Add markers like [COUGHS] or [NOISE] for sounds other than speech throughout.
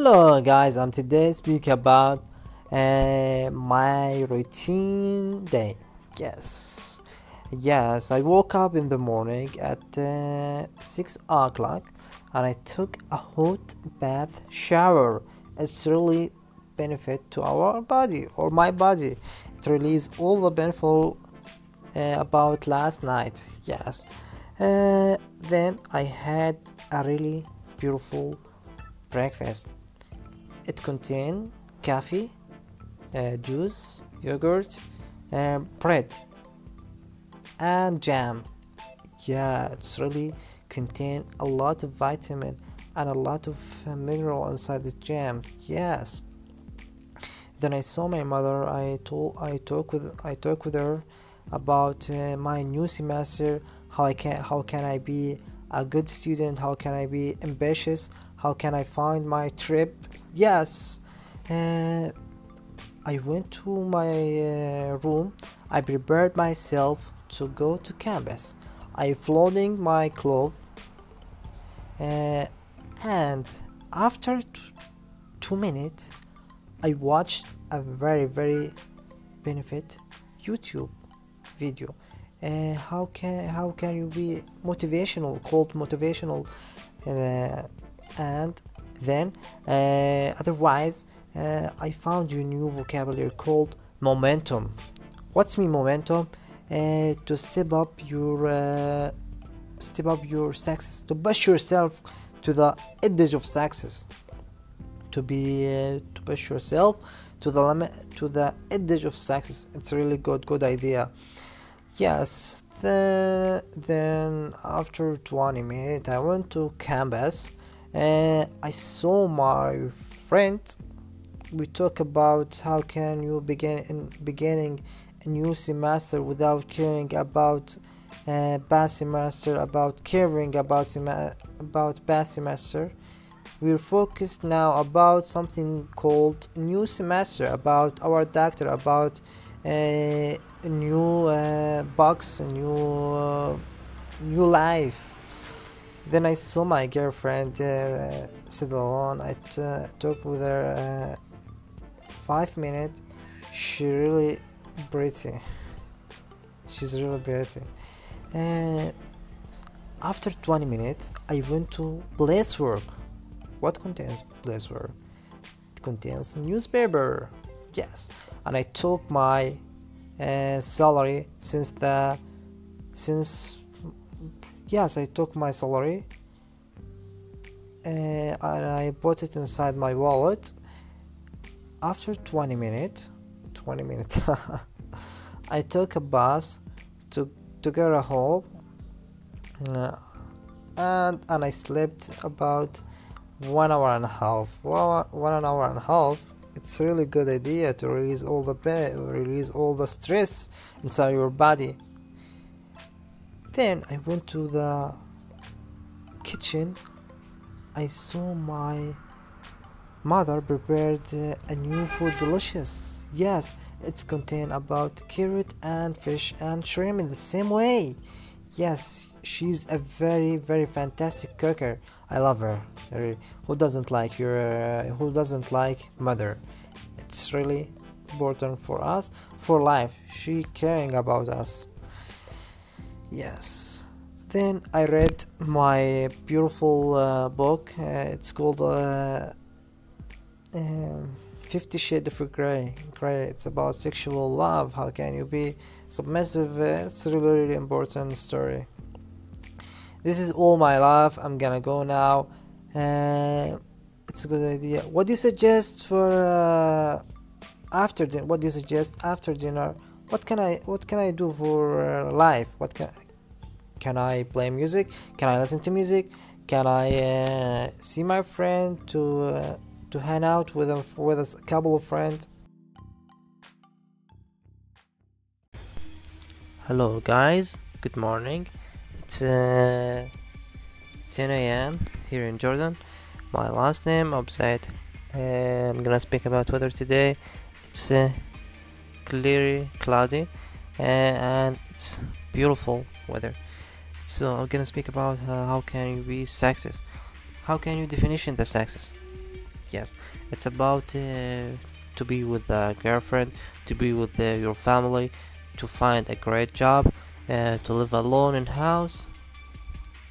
Hello guys, I'm today speak about uh, my routine day. Yes, yes, I woke up in the morning at uh, six o'clock and I took a hot bath shower. It's really benefit to our body or my body. It release all the benefit uh, about last night. Yes, uh, then I had a really beautiful breakfast. It contain coffee, uh, juice, yogurt, uh, bread, and jam. Yeah, it's really contain a lot of vitamin and a lot of uh, mineral inside the jam. Yes. Then I saw my mother. I told I talk with I talk with her about uh, my new semester. How I can how can I be a good student? How can I be ambitious? How can I find my trip? Yes. Uh, I went to my uh, room. I prepared myself to go to campus. I floating my clothes, uh, and after t- two minutes, I watched a very very benefit YouTube video. Uh, how can how can you be motivational? Called motivational, uh, and then uh, otherwise uh, I found a new vocabulary called momentum. What's mean momentum? Uh, to step up your step up your success, to push yourself to the edge of success, to be to push yourself to the limit to the edge of success. It's really good good idea. Yes. Then then after 20 minutes, I went to campus and I saw my friend we talk about how can you begin in beginning a new semester without caring about uh, past semester about caring about sema- about past semester we're focused now about something called new semester about our doctor about uh, a new uh, box a new uh, new life then I saw my girlfriend uh, sit alone. I t- talked with her uh, five minutes. She really pretty. She's really pretty. And after 20 minutes, I went to Blazework. What contains Blazework? It contains newspaper. Yes, and I took my uh, salary since the since yes, I took my salary uh, and I put it inside my wallet. After 20 minutes, 20 minutes, [LAUGHS] I took a bus to to go home, uh, and and I slept about one hour and a half. One, one hour and a half. It's a really good idea to release all the pain, release all the stress inside your body. Then I went to the kitchen. I saw my mother prepared a new food delicious. Yes, it's contain about carrot and fish and shrimp in the same way. Yes, she's a very very fantastic cooker. I love her. Who doesn't like your uh, who doesn't like mother? It's really important for us for life. She caring about us. Yes. Then I read my beautiful uh, book. Uh, it's called uh, um, Fifty Shades of Grey. Grey. It's about sexual love. How can you be submissive? It's a really, really important story. This is all my life. I'm gonna go now. Uh, it's a good idea. What do you suggest for uh, after dinner? What do you suggest after dinner? What can I What can I do for uh, life? What can can I play music? Can I listen to music? Can I uh, see my friend to uh, to hang out with a, with a couple of friends? Hello guys, good morning. It's uh, 10 a.m. here in Jordan. My last name Obsaid. Uh, I'm gonna speak about weather today. It's uh, clear, cloudy, uh, and it's beautiful weather. So I'm gonna speak about uh, how can you be success. How can you definition the success? yes it's about uh, to be with a girlfriend to be with your family to find a great job uh, to live alone in house.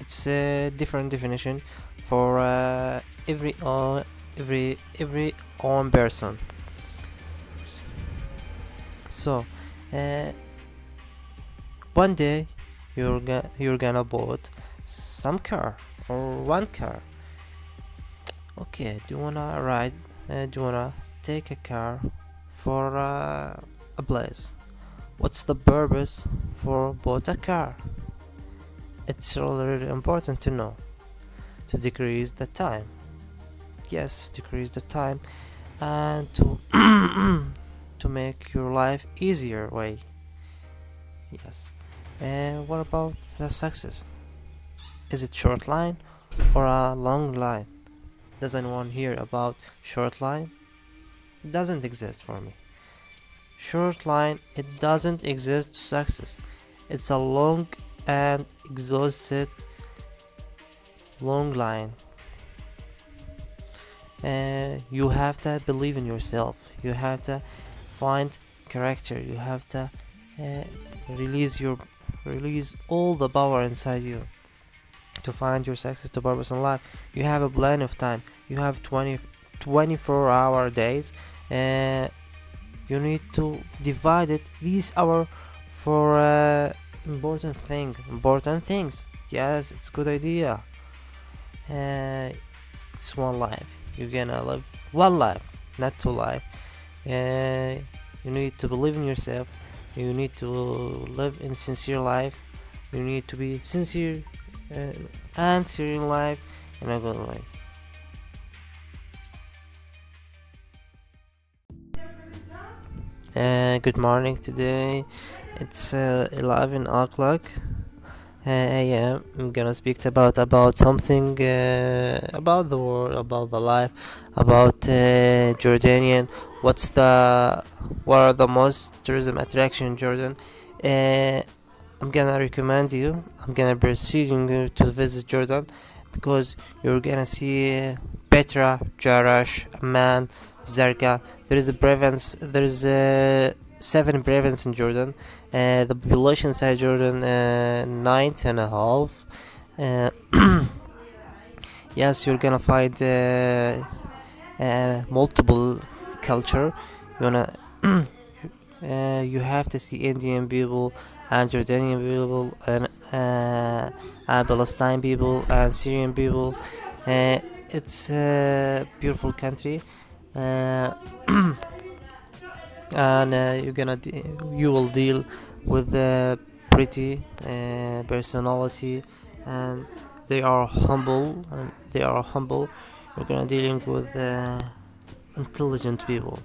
It's a different definition for uh, every uh, every every own person. So uh, one day you're ga- you're gonna bought some car or one car. Okay do you wanna ride uh, do you wanna take a car for uh, a place what's the purpose for bought a car? It's really, important to know. To decrease the time. Yes decrease the time and to [COUGHS] to make your life easier way. Yes. And what about the success? Is it short line or a long line? Does anyone hear about short line? It doesn't exist for me short line it doesn't exist to success. It's a long and exhausted long line. Uh, you have to believe in yourself. You have to find character. You have to uh, release your release all the power inside you to find your success to purpose in life. You have a plan of time. You have 20 24 hour days and uh, you need to divide it. These hour for uh, important thing. Important things. Yes it's good idea. Uh, it's one life. You're gonna live one life not two life. Uh, you need to believe in yourself. You need to live in sincere life. You need to be sincere uh, and serious in life in a good way uh, good morning today it's uh, 11 o'clock uh, a.m. I'm gonna speak about about something uh, about the world, about the life, about uh, Jordanian. What's the what are the most tourism attraction in Jordan? I'm gonna recommend you. I'm gonna proceeding you to visit Jordan because you're gonna see Petra, Jarash, Amman, Zarqa. There is a province. There is a seven provinces in Jordan. Uh, the population inside Jordan uh, nine and a half. Uh, [COUGHS] yes, you're gonna find uh, uh, multiple culture. You wanna [COUGHS] uh, you have to see Indian people and Jordanian people and uh, and Palestine people and Syrian people. Uh, it's a beautiful country. Uh, [CLEARS THROAT] and uh, you're gonna de- you will deal with the pretty uh, personality. And they are humble they are humble. You're gonna dealing with uh, intelligent people.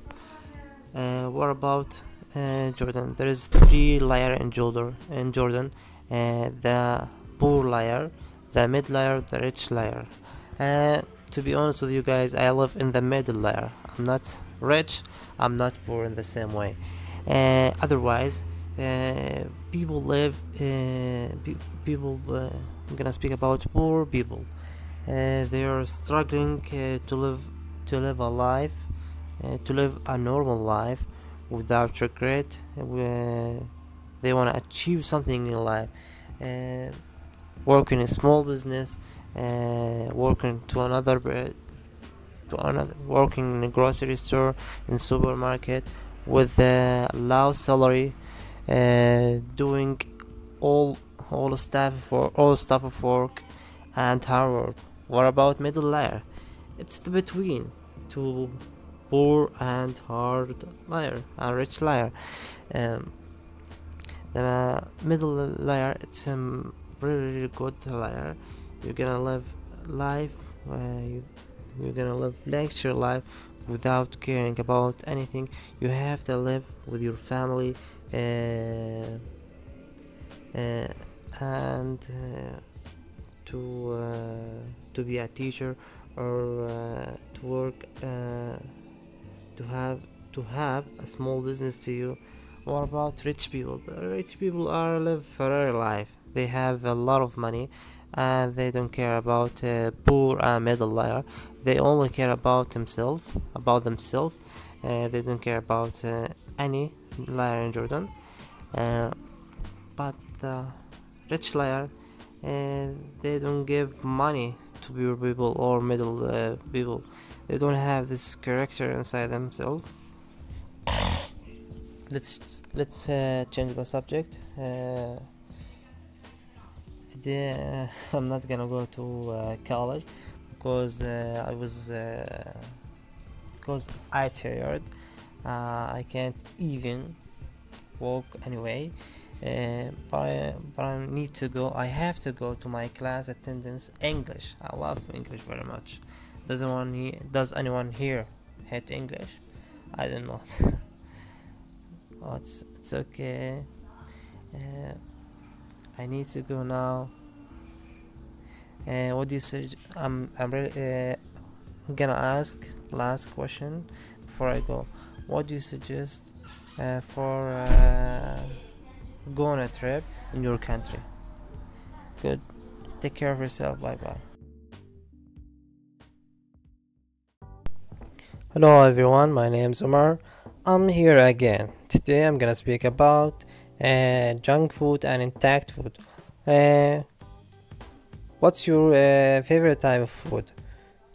Uh, what about uh, Jordan? There is three layer in Jordan in Jordan uh, the poor layer the mid layer the rich layer to be honest with you guys I live in the middle layer I'm not rich I'm not poor in the same way. Uh, otherwise, uh, people live. Uh, pe- people. Uh, I'm gonna speak about poor people. Uh, they are struggling uh, to live to live a life, to live a normal life without regret. they want to achieve something in life. working in a small business, working to another to another working in a grocery store in supermarket with a low salary uh, doing all all stuff for all stuff of work and hard work. What about middle layer? It's the between two poor and hard layer and rich layer. Um, the middle layer it's a really, really good layer you're gonna live life uh, you you're gonna live lecture life without caring about anything. You have to live with your family uh, uh, and uh, to uh, to be a teacher or to work to have to have a small business to you. What about rich people? Rich people are live Ferrari life. They have a lot of money and they don't care about uh, poor and middle layer they only care about themselves about themselves. Uh, they don't care about uh, any layer in Jordan. Uh, but the rich layer uh, they don't give money to poor people or middle uh, people. They don't have this character inside themselves. [COUGHS] Let's let's uh, change the subject uh, [LAUGHS] uh, I'm not gonna go to uh, college because uh, I was because I tired. I can't even walk anyway. Uh, but, I, but I need to go I have to go to my class attendance English. I love English very much. Does anyone he, does anyone here hate English? I don't know oh it's, [LAUGHS] it's okay. Uh, I need to go now uh, what do you say I'm, I'm really, uh, gonna ask last question before I go what do you suggest uh, for uh, go on a trip in your country. Good. Take care of yourself. Bye bye. Hello everyone, my name is Omar. I'm here again. Today I'm gonna speak about uh, junk food and intact food. Uh, what's your uh, favorite type of food?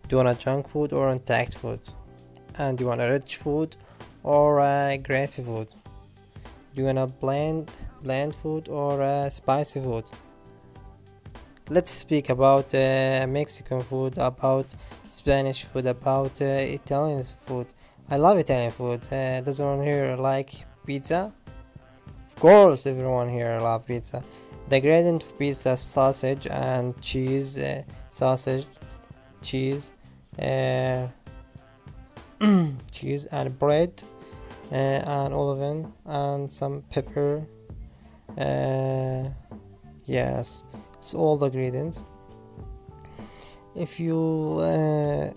Do you want a junk food or intact food? And do you want a rich food or a grassy food? Do you want a bland bland food or uh, spicy food let's speak about uh, mexican food about spanish food about uh, italian food i love italian food uh, does everyone here like pizza course everyone here love pizza the gradient of pizza sausage and cheese uh, sausage cheese uh, [CLEARS THROAT] cheese and bread uh, and olive and some pepper uh, yes it's all the gradient. if you uh,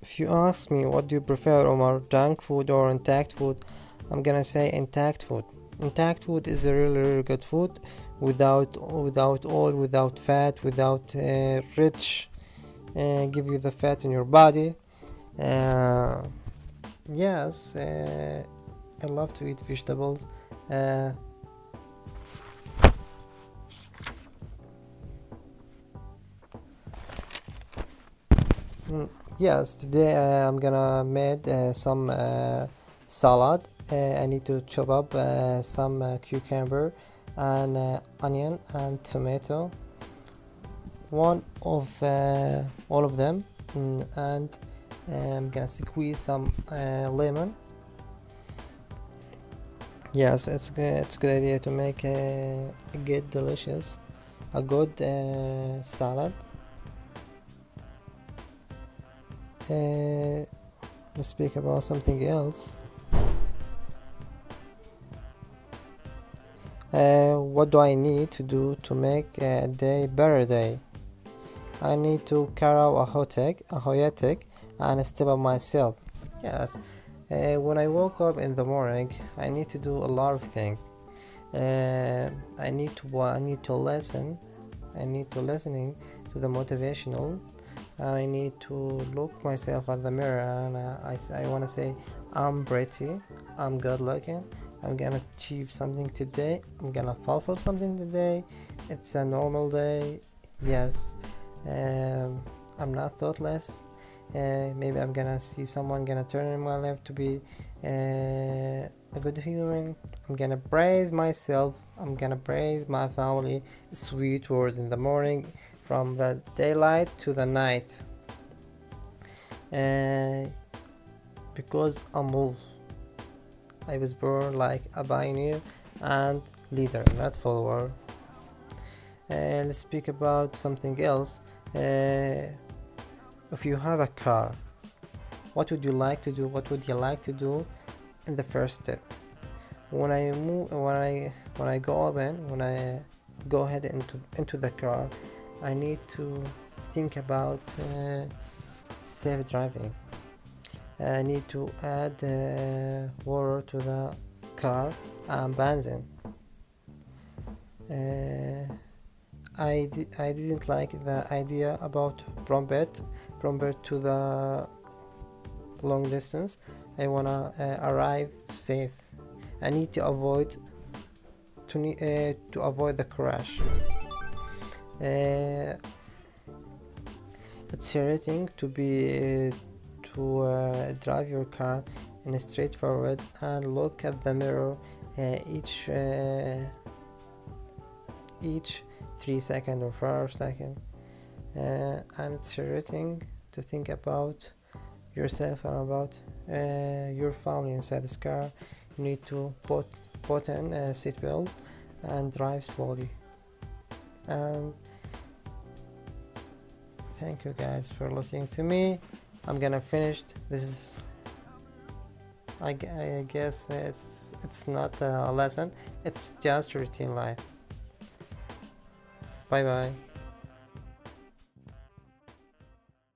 if you ask me what do you prefer Omar junk food or intact food I'm gonna say intact food intact food is a really really good food. Without without oil without fat without uh, rich uh, give you the fat in your body. Uh, yes uh, I love to eat vegetables. Uh, Mm, yes, today uh, I'm gonna make some salad. Uh, I need to chop up uh, some uh, cucumber and onion and tomato. One of all of them, mm, and I'm gonna squeeze some lemon. Yes, it's good. It's a good idea to make a, a good, delicious, a good salad. uh, let's speak about something else uh, what do I need to do to make a day better day? I need to carry out a hotek, a hoyetic and step up myself. Yes. Uh, when I woke up in the morning I need to do a lot of things. Uh, I need to I need to listen. I need to listening to the motivational. I need to look myself at the mirror and uh, I, I want to say I'm pretty I'm good looking I'm gonna achieve something today. I'm gonna fulfill something today. It's a normal day. Yes. Um, I'm not thoughtless. Uh, maybe I'm gonna see someone gonna turn in my life to be uh, a good human. I'm gonna praise myself. I'm gonna praise my family. Sweet word in the morning. From the daylight to the night. Uh, because I'm wolf I was born like a pioneer and leader not follower. Uh, let's speak about something else. Uh, if you have a car what would you like to do? What would you like to do in the first step? When I move when I when I go open when I go ahead into into the car I need to think about uh, safe driving. I need to add water to the car and benzene. Uh, I, di- I didn't like the idea about Brombet, Brombet to the long distance. I wanna uh, arrive safe. I need to avoid to uh, to avoid the crash. Uh, it's irritating to be uh, to uh, drive your car in a straightforward and look at the mirror uh, each uh, each three second or four second uh, and it's irritating to think about yourself and about uh, your family inside this car. You need to put put in a seatbelt and drive slowly. And thank you guys for listening to me i'm gonna finish this is I, I guess it's it's not a lesson it's just routine life. Bye bye